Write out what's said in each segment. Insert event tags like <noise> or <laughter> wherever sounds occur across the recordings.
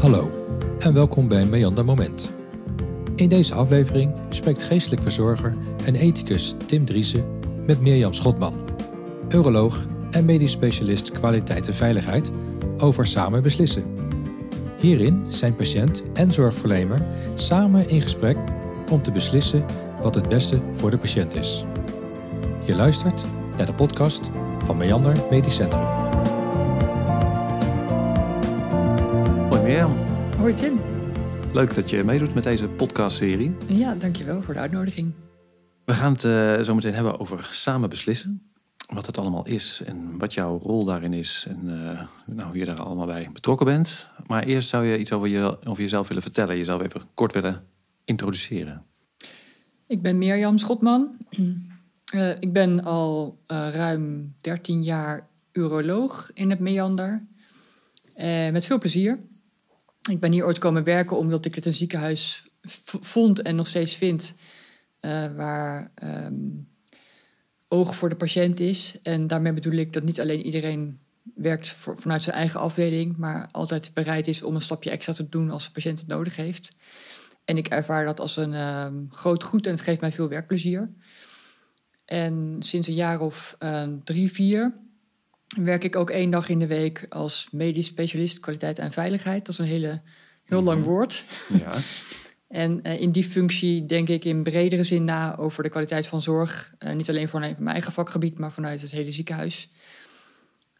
Hallo en welkom bij Meander Moment. In deze aflevering spreekt geestelijk verzorger en ethicus Tim Driessen met Mirjam Schotman, uroloog en medisch specialist kwaliteit en veiligheid over samen beslissen. Hierin zijn patiënt en zorgverlener samen in gesprek om te beslissen wat het beste voor de patiënt is. Je luistert naar de podcast van Meander Medisch Centrum. Mirjam, Hoi Tim. leuk dat je meedoet met deze podcastserie. Ja, dankjewel voor de uitnodiging. We gaan het eh, zo meteen hebben over samen beslissen. Wat het allemaal is en wat jouw rol daarin is en eh, nou, hoe je daar allemaal bij betrokken bent. Maar eerst zou je iets over, je, over jezelf willen vertellen. Jezelf even kort willen introduceren. Ik ben Mirjam Schotman. <clears throat> Eh, ik ben al ruim 13 jaar uroloog in het Meander. Met veel plezier. Ik ben hier ooit komen werken omdat ik het een ziekenhuis vond en nog steeds vind. eh, waar ehm, oog voor de patiënt is. En daarmee bedoel ik dat niet alleen iedereen werkt vanuit zijn eigen afdeling, maar altijd bereid is om een stapje extra te doen als de patiënt het nodig heeft. En ik ervaar dat als een ehm, groot goed en het geeft mij veel werkplezier. En sinds een jaar of eh, drie, vier werk ik ook één dag in de week als medisch specialist kwaliteit en veiligheid. Dat is een hele, heel lang Mhm. woord. Ja, <laughs> En eh, in die functie denk ik in bredere zin na over de kwaliteit van zorg. Eh, niet alleen vanuit mijn eigen vakgebied, maar vanuit het hele ziekenhuis.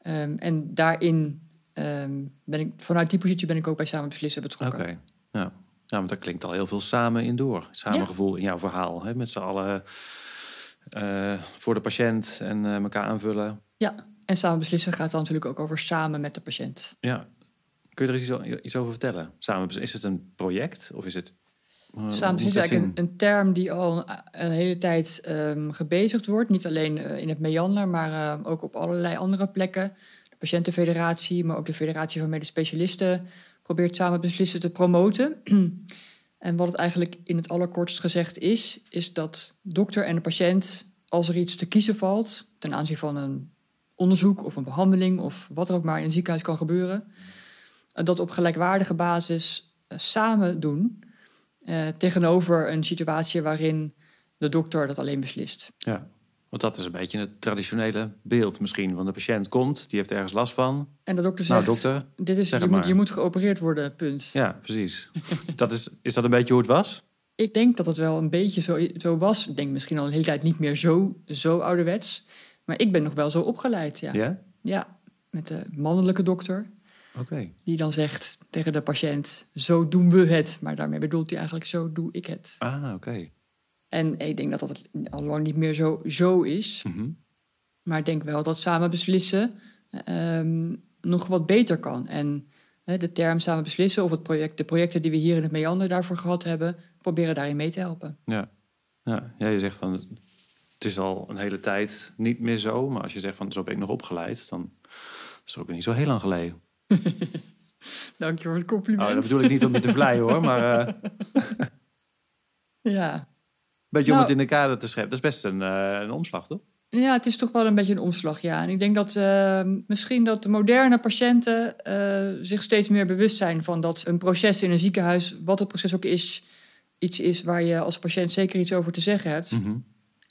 Ehm, en daarin ehm, ben ik, vanuit die positie ben ik ook bij Samen Beslissen oké. betrokken. Ja. ja, want daar klinkt al heel veel samen in door. Samengevoel in jouw verhaal. Hè? Met z'n allen eh, voor de patiënt en elkaar aanvullen. En Samen Beslissen gaat dan natuurlijk ook over samen met de patiënt. Ja. Kun je er iets, over vertellen? Samen, is het een project of is het... eh, Samen is eigenlijk een, een term die al een, een hele tijd ehm, gebezigd wordt. Niet alleen eh, in het Meander, maar eh, ook op allerlei andere plekken. De Patiëntenfederatie, maar ook de Federatie van Medisch Specialisten probeert Samen Beslissen te promoten. <clears throat> en wat het eigenlijk in het allerkortst gezegd is, is dat dokter en de patiënt, als er iets te kiezen valt ten aanzien van een onderzoek of een behandeling of wat er ook maar in een ziekenhuis kan gebeuren, eh, dat op gelijkwaardige basis eh, samen doen. eh, tegenover een situatie waarin de dokter dat alleen beslist. Ja, want dat is een beetje het traditionele beeld misschien. Want de patiënt komt, die heeft ergens last van. En de dokter Nou, zegt, dokter. dit is, je, moet, je moet geopereerd worden, punt. Ja, precies. <laughs> dat is, is dat een beetje hoe het was? Ik denk dat het wel een beetje zo, zo was. Ik denk misschien al een hele tijd niet meer zo, zo ouderwets. Maar ik ben nog wel zo opgeleid, ja. Ja? Ja, met de mannelijke dokter. Oké. Die dan zegt tegen de patiënt, zo doen we het. Maar daarmee bedoelt hij eigenlijk, zo doe ik het. Ah, oké. En ik denk dat dat al lang niet meer zo, zo is. Mhm. Maar ik denk wel dat samen beslissen ehm, nog wat beter kan. En de term samen beslissen of het project, de projecten die we hier in het Meander daarvoor gehad hebben, proberen daarin mee te helpen. Ja. Ja. ja, je zegt van het is al een hele tijd niet meer zo. Maar als je zegt van zo ben ik nog opgeleid, dan is het ook niet zo heel lang geleden. <laughs> Dank je voor het compliment. Oh, dat bedoel ik niet om me te <laughs> vleien hoor, maar eh, een ja. beetje om Nou- het in de kader te scheppen. Dat is best een, eh, een omslag, toch? ja, het is toch wel een beetje een omslag, ja. En ik denk dat ehm, misschien dat de moderne patiënten eh, zich steeds meer bewust zijn van dat een proces in een ziekenhuis, wat het proces ook is, iets is waar je als patiënt zeker iets over te zeggen hebt. Mhm.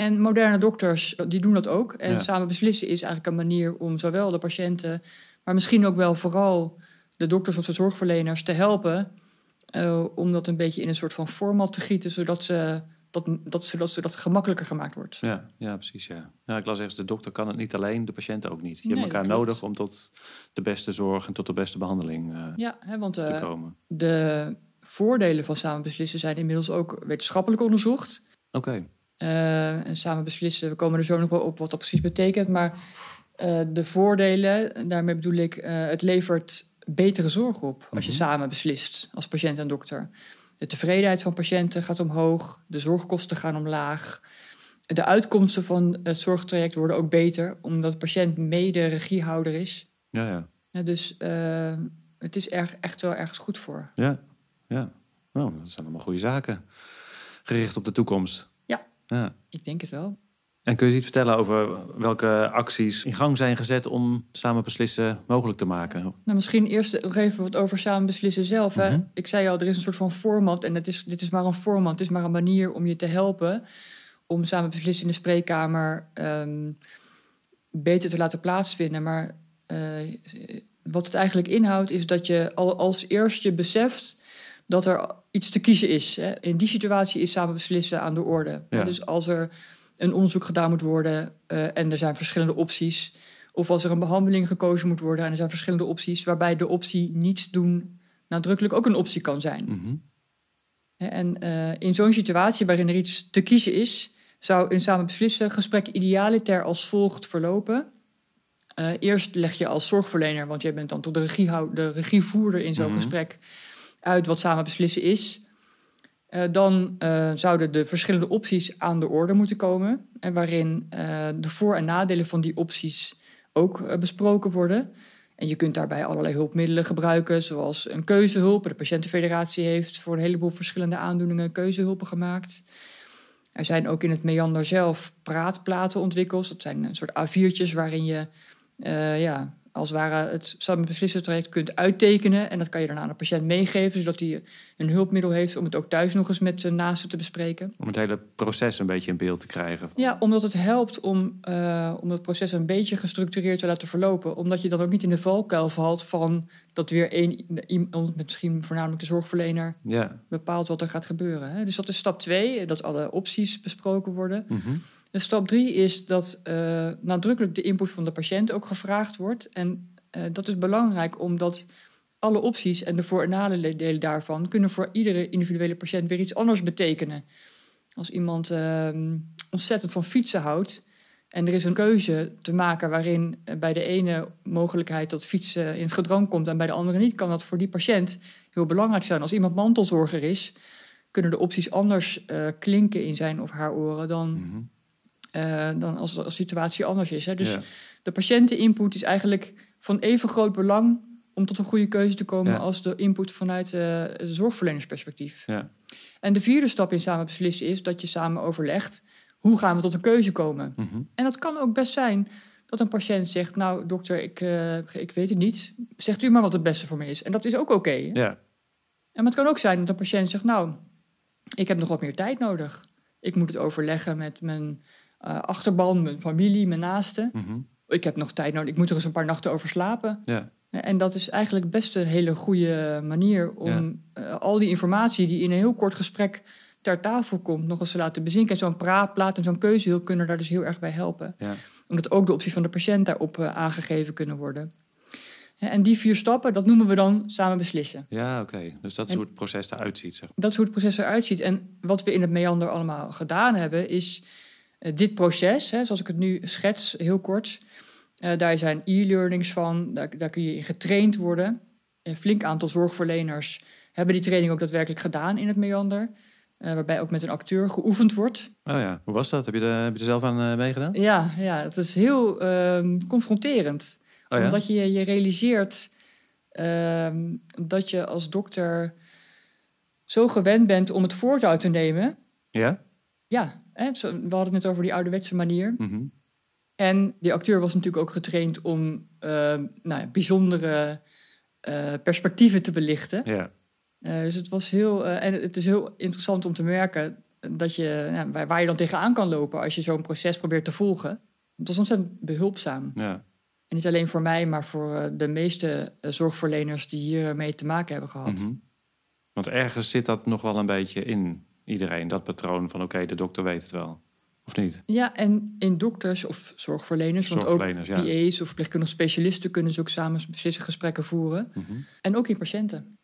En moderne dokters, die doen dat ook. En Ja. samen beslissen is eigenlijk een manier om zowel de patiënten, maar misschien ook wel vooral de dokters of de zorgverleners te helpen. eh, om dat een beetje in een soort van format te gieten, zodat, ze, dat, dat, zodat, zodat het gemakkelijker gemaakt wordt. Ja, ja, precies. Ja. Ja, ik las ergens, de dokter kan het niet alleen, de patiënt ook niet. Je hebt elkaar nodig om tot de beste zorg en tot de beste behandeling eh, Ja, hè, want te eh, komen. de voordelen van samen beslissen zijn inmiddels ook wetenschappelijk onderzocht. Oké, Eh, en samen beslissen, we komen er zo nog wel op wat dat precies betekent. Maar eh, de voordelen, daarmee bedoel ik, eh, het levert betere zorg op als je Mhm. samen beslist als patiënt en dokter. De tevredenheid van patiënten gaat omhoog, de zorgkosten gaan omlaag. De uitkomsten van het zorgtraject worden ook beter, omdat de patiënt mede regiehouder is. ja, ja. Ja, dus het is erg, echt wel ergens goed voor. Ja, ja. Oh, dat zijn allemaal goede zaken. Gericht op de toekomst. Ja. Ik denk het wel. En kun je iets vertellen over welke acties in gang zijn gezet om samen beslissen mogelijk te maken? Nou, misschien eerst nog even wat over samen beslissen zelf. Hè? Mhm. Ik zei al, er is een soort van format en het is, dit is maar een format. Het is maar een manier om je te helpen om samen beslissen in de spreekkamer ehm, beter te laten plaatsvinden. Maar eh, wat het eigenlijk inhoudt is dat je al als eerst je beseft dat er iets te kiezen is. Hè? In die situatie is samen beslissen aan de orde. Ja. Dus als er een onderzoek gedaan moet worden eh, en er zijn verschillende opties. Of als er een behandeling gekozen moet worden en er zijn verschillende opties, waarbij de optie niets doen nadrukkelijk ook een optie kan zijn. Mhm. En eh, in zo'n situatie waarin er iets te kiezen is, zou een samen beslissen gesprek idealiter als volgt verlopen. Eh, eerst leg je als zorgverlener, want jij bent dan toch de, regiehou- de regievoerder in zo'n Mhm. gesprek, uit wat samen beslissen is. Eh, dan eh, zouden de verschillende opties aan de orde moeten komen. En waarin eh, de voor- en nadelen van die opties ook besproken worden. En je kunt daarbij allerlei hulpmiddelen gebruiken, zoals een keuzehulp. De Patiëntenfederatie heeft voor een heleboel verschillende aandoeningen keuzehulpen gemaakt. Er zijn ook in het meander zelf praatplaten ontwikkeld. Dat zijn een soort A4'tjes waarin je ja, als het ware het samen beslissen traject kunt uittekenen. En dat kan je dan aan de patiënt meegeven, zodat hij een hulpmiddel heeft om het ook thuis nog eens met de naasten te bespreken. Om het hele proces een beetje in beeld te krijgen. Ja, omdat het helpt om, eh, om het proces een beetje gestructureerd te laten verlopen. Omdat je dan ook niet in de valkuil valt van dat weer één iemand, misschien voornamelijk de zorgverlener, Ja. bepaalt wat er gaat gebeuren. Hè. Dus dat is stap twee, dat alle opties besproken worden. Mhm. De stap drie is dat eh, nadrukkelijk de input van de patiënt ook gevraagd wordt. En eh, dat is belangrijk omdat alle opties en de voor- en nadelen daarvan kunnen voor iedere individuele patiënt weer iets anders betekenen. Als iemand ehm, ontzettend van fietsen houdt en er is een keuze te maken waarin eh, bij de ene mogelijkheid dat fietsen in het gedrang komt en bij de andere niet, kan dat voor die patiënt heel belangrijk zijn. Als iemand mantelzorger is, kunnen de opties anders klinken in zijn of haar oren dan Mhm. Eh, dan als de situatie anders is. Hè. Dus Ja. de patiënteninput is eigenlijk van even groot belang om tot een goede keuze te komen Ja. als de input vanuit het zorgverlenersperspectief. Ja. En de vierde stap in samen beslissen is dat je samen overlegt hoe gaan we tot een keuze komen. Mhm. En dat kan ook best zijn dat een patiënt zegt, nou dokter, ik, eh, ik weet het niet, zegt u maar wat het beste voor me is. En dat is ook oké. Ja. En maar het kan ook zijn dat een patiënt zegt, nou, ik heb nog wat meer tijd nodig. Ik moet het overleggen met mijn achterban, mijn familie, mijn naasten. Mhm. Ik heb nog tijd nodig, ik moet er eens een paar nachten over slapen. Ja. En dat is eigenlijk best een hele goede manier om eh, al die informatie die in een heel kort gesprek ter tafel komt, nog eens te laten bezinken. En zo'n praatplaat en zo'n keuzehulp kunnen daar dus heel erg bij helpen. Ja. Omdat ook de opties van de patiënt daarop eh, aangegeven kunnen worden. En die vier stappen, dat noemen we dan samen beslissen. Ja, oké. Dus dat is En- hoe het proces eruit ziet. Zeg. Dat is hoe het proces eruit ziet. En wat we in het meander allemaal gedaan hebben, is eh, dit proces, hè, zoals ik het nu schets, heel kort. eh, daar zijn e-learnings van, daar, daar kun je in getraind worden. Een flink aantal zorgverleners hebben die training ook daadwerkelijk gedaan in het meander. eh, waarbij ook met een acteur geoefend wordt. Oh ja, hoe was dat? Heb je, er, heb je er zelf aan eh, meegedaan? Ja, ja, het is heel ehm, confronterend. Oh ja? Omdat je je realiseert ehm, dat je als dokter zo gewend bent om het voortouw te nemen. Ja? Ja, hè, we hadden het net over die ouderwetse manier. Mhm. En die acteur was natuurlijk ook getraind om ehm, nou ja, bijzondere eh, perspectieven te belichten. Ja. Eh, dus het was heel, eh, en het is heel interessant om te merken dat je, ja, waar, waar je dan tegenaan kan lopen als je zo'n proces probeert te volgen. Het was ontzettend behulpzaam. ja. En niet alleen voor mij, maar voor eh, de meeste eh, zorgverleners die hiermee te maken hebben gehad. Mhm. Want ergens zit dat nog wel een beetje in iedereen, dat patroon van oké, de dokter weet het wel. Of niet? Ja, en in dokters of zorgverleners, want ook Zorgverleners, ja. PA's of verpleegkundige specialisten kunnen ze ook samen beslissingsgesprekken voeren. Mhm. En ook in patiënten.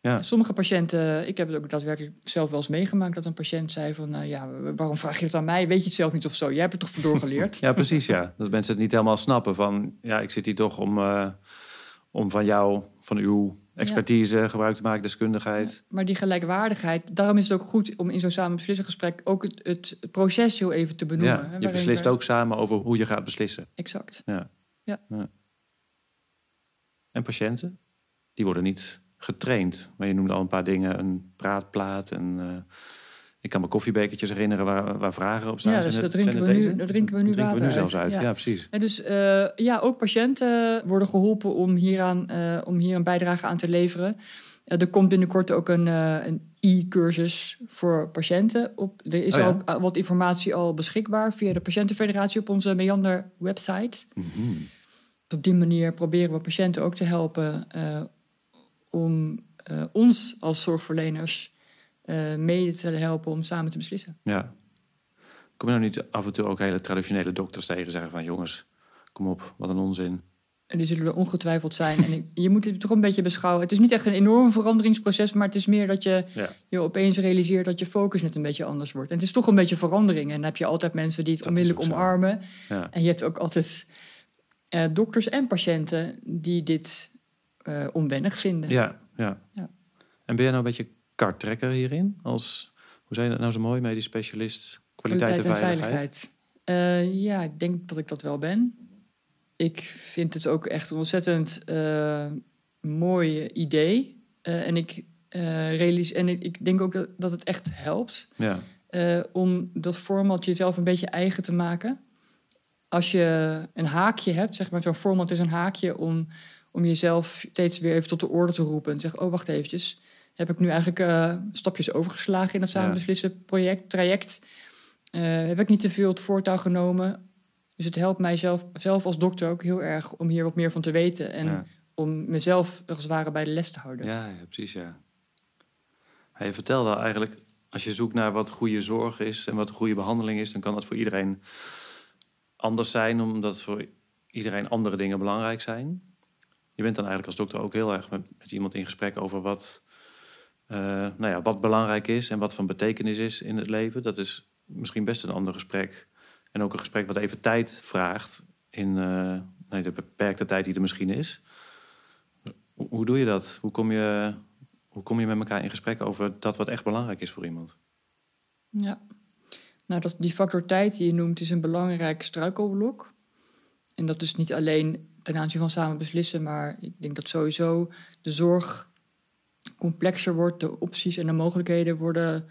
Ja. Sommige patiënten, ik heb het ook daadwerkelijk zelf wel eens meegemaakt, dat een patiënt zei van, nou ja, waarom vraag je het aan mij? Weet je het zelf niet of zo? Jij hebt het toch vandoor geleerd? <laughs> Ja, precies, ja. Dat mensen het niet helemaal snappen van, ja, ik zit hier toch om, eh, om van jou, van uw expertise gebruik te maken, deskundigheid. Maar die gelijkwaardigheid, daarom is het ook goed om in zo'n samen beslissingsgesprek ook het, het proces heel even te benoemen. Ja, hè, je beslist ook samen over hoe je gaat beslissen. Exact. En patiënten, die worden niet getraind. Maar je noemde al een paar dingen, een praatplaat en eh, Ik kan me koffiebekertjes herinneren waar, waar vragen op staan. Ja, dus dat drinken, we nu, dat drinken we nu drinken water we nu zelfs uit. Ja. Ja, precies. En dus eh, ja, ook patiënten worden geholpen om, hieraan, eh, om hier een bijdrage aan te leveren. Eh, er komt binnenkort ook een, eh, e-cursus voor patiënten. Op, er is Oh ja. ook eh, wat informatie al beschikbaar via de Patiëntenfederatie op onze Meander website. Mhm. Op die manier proberen we patiënten ook te helpen eh, om eh, ons als zorgverleners eh, mede te helpen om samen te beslissen. Ja. Kom je nou niet af en toe ook hele traditionele dokters tegen zeggen van jongens, kom op, wat een onzin. En die zullen er ongetwijfeld zijn. En ik- je moet het toch een beetje beschouwen. Het is niet echt een enorm veranderingsproces, maar het is meer dat je Ja. je opeens realiseert dat je focus net een beetje anders wordt. En het is toch een beetje verandering. En dan heb je altijd mensen die het Dat onmiddellijk omarmen. Ja. En je hebt ook altijd eh, dokters en patiënten die dit eh, onwennig vinden. Ja, ja. Ja. En ben jij nou een beetje karttrekker hierin? Als, hoe zei je dat nou zo mooi, medisch specialist, kwaliteit, en veiligheid? Eh, ja, ik denk dat ik dat wel ben. Ik vind het ook echt een ontzettend eh, mooi idee. Eh, en ik, realiseer, en ik, ik denk ook dat, dat het echt helpt Ja, om dat format jezelf een beetje eigen te maken. Als je een haakje hebt, zeg maar, zo'n format is een haakje om, om jezelf steeds weer even tot de orde te roepen. En te zeggen, oh, wacht eventjes. Heb ik nu eigenlijk eh, stapjes overgeslagen in dat samen beslissen project, traject? Eh, heb ik niet te veel het voortouw genomen? Dus het helpt mij zelf, zelf als dokter ook heel erg om hier wat meer van te weten. En ja. om mezelf als het ware bij de les te houden. Ja, ja, precies, ja. Hij vertelde al eigenlijk, als je zoekt naar wat goede zorg is en wat goede behandeling is, dan kan dat voor iedereen anders zijn, omdat voor iedereen andere dingen belangrijk zijn. Je bent dan eigenlijk als dokter ook heel erg met, met iemand in gesprek over wat, nou ja, wat belangrijk is en wat van betekenis is in het leven. Dat is misschien best een ander gesprek. En ook een gesprek wat even tijd vraagt in eh, nee, de beperkte tijd die er misschien is. Hoe, hoe doe je dat? Hoe kom je, hoe kom je met elkaar in gesprek over dat wat echt belangrijk is voor iemand? Ja. Nou, dat, die factor tijd die je noemt is een belangrijk struikelblok. En dat is niet alleen ten aanzien van samen beslissen, maar ik denk dat sowieso de zorg complexer wordt, de opties en de mogelijkheden worden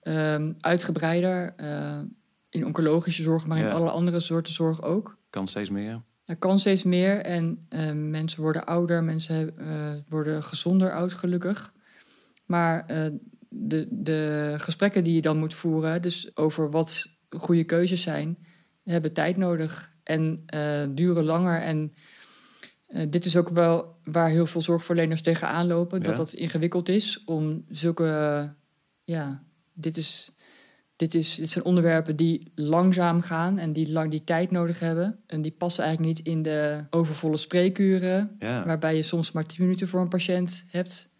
ehm, uitgebreider. eh, in oncologische zorg, maar in alle andere soorten zorg ook. Kan steeds meer. Er kan steeds meer en eh, mensen worden ouder, mensen eh, worden gezonder oud, gelukkig. Maar de, de gesprekken die je dan moet voeren, dus over wat goede keuzes zijn, hebben tijd nodig en duren langer. En eh, dit is ook wel waar heel veel zorgverleners tegenaan lopen, Ja. dat dat ingewikkeld is om zulke, ja, dit is dit, is, dit zijn onderwerpen die langzaam gaan en die lang die tijd nodig hebben. En die passen eigenlijk niet in de overvolle spreekuren, Ja, waarbij je soms maar 10 minuten voor een patiënt hebt.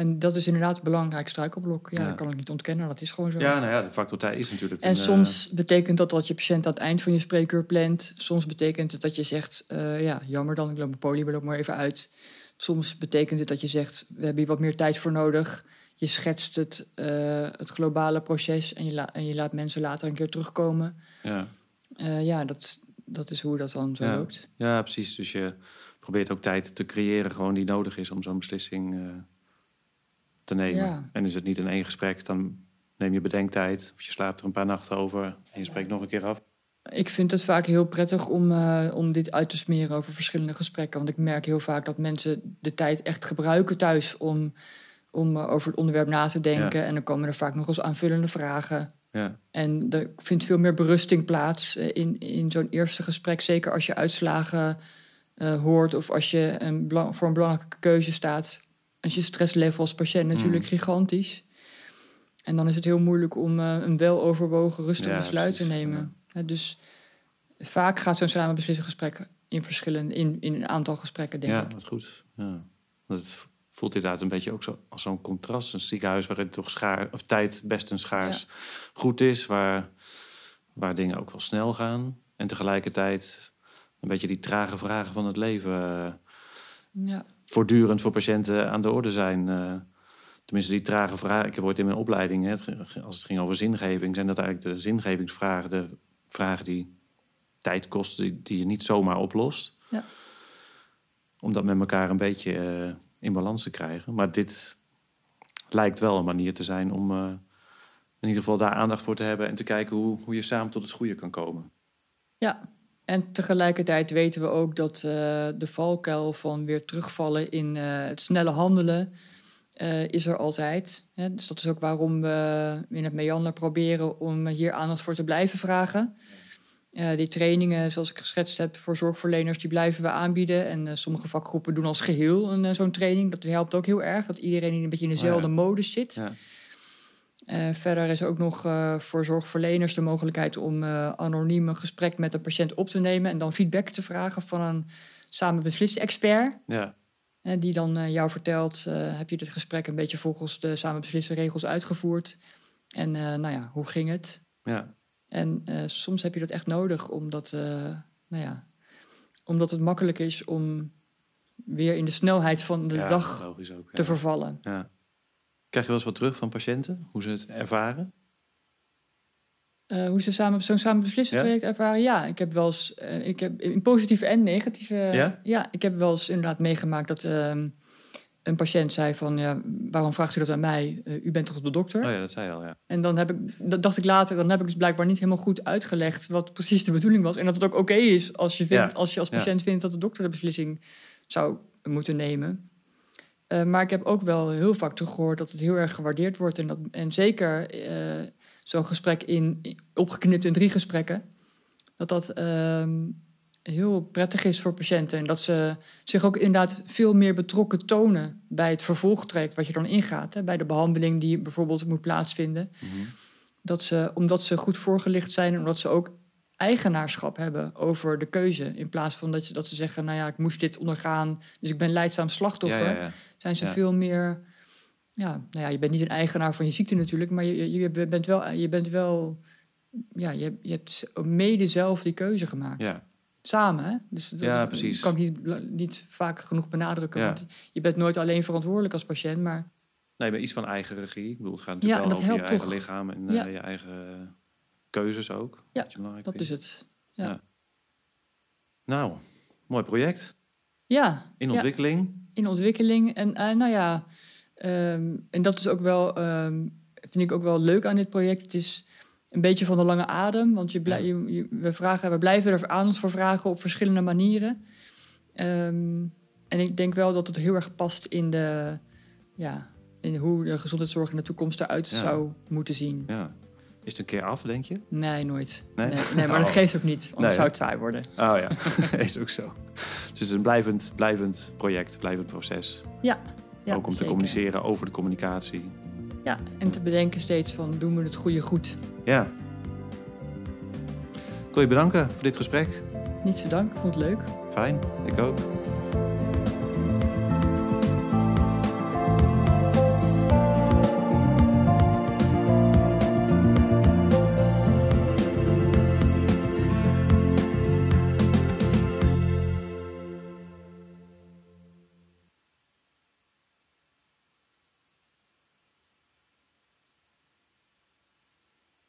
En dat is inderdaad een belangrijk struikelblok. Ja, Ja. dat kan ik niet ontkennen, dat is gewoon zo. ja nou ja, de factor tijd is natuurlijk... En een, soms betekent dat dat je patiënt aan het eind van je spreekuur plant. Soms betekent het dat je zegt, eh, ja, jammer dan, ik loop mijn poli, loop maar even uit. Soms betekent het dat je zegt, we hebben hier wat meer tijd voor nodig. Je schetst het, eh, het globale proces en je, en je laat mensen later een keer terugkomen. eh, ja. Eh, ja, dat, dat is hoe dat dan zo Ja. loopt. ja, precies. Dus je probeert ook tijd te creëren gewoon die nodig is om zo'n beslissing eh, te nemen. Ja. En is het niet in één gesprek, dan neem je bedenktijd. Of je slaapt er een paar nachten over en je spreekt nog een keer af. Ik vind het vaak heel prettig om, eh, om dit uit te smeren over verschillende gesprekken. Want ik merk heel vaak dat mensen de tijd echt gebruiken thuis om, om eh, over het onderwerp na te denken. En dan komen er vaak nog eens aanvullende vragen. Ja, En er vindt veel meer berusting plaats eh, in, in zo'n eerste gesprek. Zeker als je uitslagen hoort of als je een belang, voor een belangrijke keuze staat. Als je stresslevel als patiënt natuurlijk Mm. gigantisch. En dan is het heel moeilijk om eh, een weloverwogen, rustig Ja, besluit te nemen. Dus vaak gaat zo'n samen beslissen in verschillende, in, in een aantal gesprekken, denk ja ik. wat goed. Ja. Het voelt inderdaad een beetje ook zo, als zo'n contrast. Een ziekenhuis waarin toch schaar, of tijd best een schaars goed is. Waar, waar dingen ook wel snel gaan. En tegelijkertijd een beetje die trage vragen van het leven... eh, Ja, voortdurend voor patiënten aan de orde zijn. eh, tenminste, die trage vragen. Ik heb ooit in mijn opleiding, hè, als het ging over zingeving, zijn dat eigenlijk de zingevingsvragen, de vragen die tijd kosten, die, die je niet zomaar oplost. Ja. Om dat met elkaar een beetje eh, in balans te krijgen. Maar dit lijkt wel een manier te zijn om, eh, in ieder geval daar aandacht voor te hebben en te kijken hoe, hoe je samen tot het goede kan komen. Ja, en tegelijkertijd weten we ook dat uh, de valkuil van weer terugvallen in uh, het snelle handelen uh, is er altijd. Hè? Dus dat is ook waarom we in het Meander proberen om hier aandacht voor te blijven vragen. die trainingen, zoals ik geschetst heb, voor zorgverleners, die blijven we aanbieden. En sommige vakgroepen doen als geheel een, zo'n training. Dat helpt ook heel erg, dat iedereen een beetje in dezelfde oh ja. modus zit. Ja. Uh, verder is ook nog uh, voor zorgverleners de mogelijkheid om uh, anoniem een gesprek met de patiënt op te nemen en dan feedback te vragen van een samen expert. Ja. die dan jou vertelt, heb je dit gesprek een beetje volgens de samen regels uitgevoerd? En nou ja, hoe ging het? Ja. En soms heb je dat echt nodig, omdat, nou ja, omdat het makkelijk is om weer in de snelheid van de ja, dag ook, te vervallen. Ja. Krijg je wel eens wat terug van patiënten, hoe ze het ervaren? Uh, hoe ze samen, zo'n samen beslissen traject ervaren? Ja, ik heb wel eens, uh, ik heb in positieve en negatieve. Ja? ja, ik heb wel eens inderdaad meegemaakt dat uh, een patiënt zei van, ja, waarom vraagt u dat aan mij? Eh, u bent toch de dokter? Oh ja, dat zei je al, ja. En dan heb ik, dat dacht ik later, dan heb ik dus blijkbaar niet helemaal goed uitgelegd wat precies de bedoeling was. En dat het ook oké is als je, vindt, als je als patiënt vindt dat de dokter de beslissing zou moeten nemen. Uh, maar ik heb ook wel heel vaak gehoord dat het heel erg gewaardeerd wordt. En, dat, en zeker uh, zo'n gesprek in, opgeknipt in drie gesprekken. Dat dat uh, heel prettig is voor patiënten. En dat ze zich ook inderdaad veel meer betrokken tonen bij het vervolgtraject wat je dan ingaat. Hè, bij de behandeling die bijvoorbeeld moet plaatsvinden. Mm -hmm. dat ze, omdat ze goed voorgelicht zijn en omdat ze ook eigenaarschap hebben over de keuze. In plaats van dat, je, dat ze zeggen, nou ja, ik moest dit ondergaan, dus ik ben leidzaam slachtoffer. Ja, ja, ja. Zijn ze veel meer, ja, nou ja, je bent niet een eigenaar van je ziekte natuurlijk, maar je, je bent wel, je bent wel, ja, je, je hebt mede zelf die keuze gemaakt. Ja. Samen, hè? Dus dat ja, precies. kan ik niet, niet vaak genoeg benadrukken. Want je bent nooit alleen verantwoordelijk als patiënt, maar... Nee, maar iets van eigen regie. Ik bedoel, het gaat natuurlijk wel over je eigen lichaam en uh, je eigen keuzes ook. Ja, dat is het. Ja. ja. Nou, mooi project. Ja. In ontwikkeling. In ontwikkeling. En uh, nou ja, um, en dat is ook wel, um, vind ik ook wel leuk aan dit project. Het is een beetje van de lange adem, want je blij, je, je, we, vragen, we blijven er aandacht voor vragen op verschillende manieren. Um, en ik denk wel dat het heel erg past in, de, ja, in hoe de gezondheidszorg in de toekomst eruit ja. zou moeten zien. Ja. Is het een keer af, denk je? Nee, nooit. Nee, nee, nee maar oh. dat geeft ook niet. Anders nee, zou het saai worden. Oh ja, <laughs> <laughs> is ook zo. Dus het is een blijvend, blijvend project, blijvend proces. Ja. ja ook om zeker. te communiceren over de communicatie. Ja, en te bedenken steeds van, doen we het goede goed? Ja. Ik wil je bedanken voor dit gesprek. Niet zo dank, ik vond het leuk. Fijn, ik ook.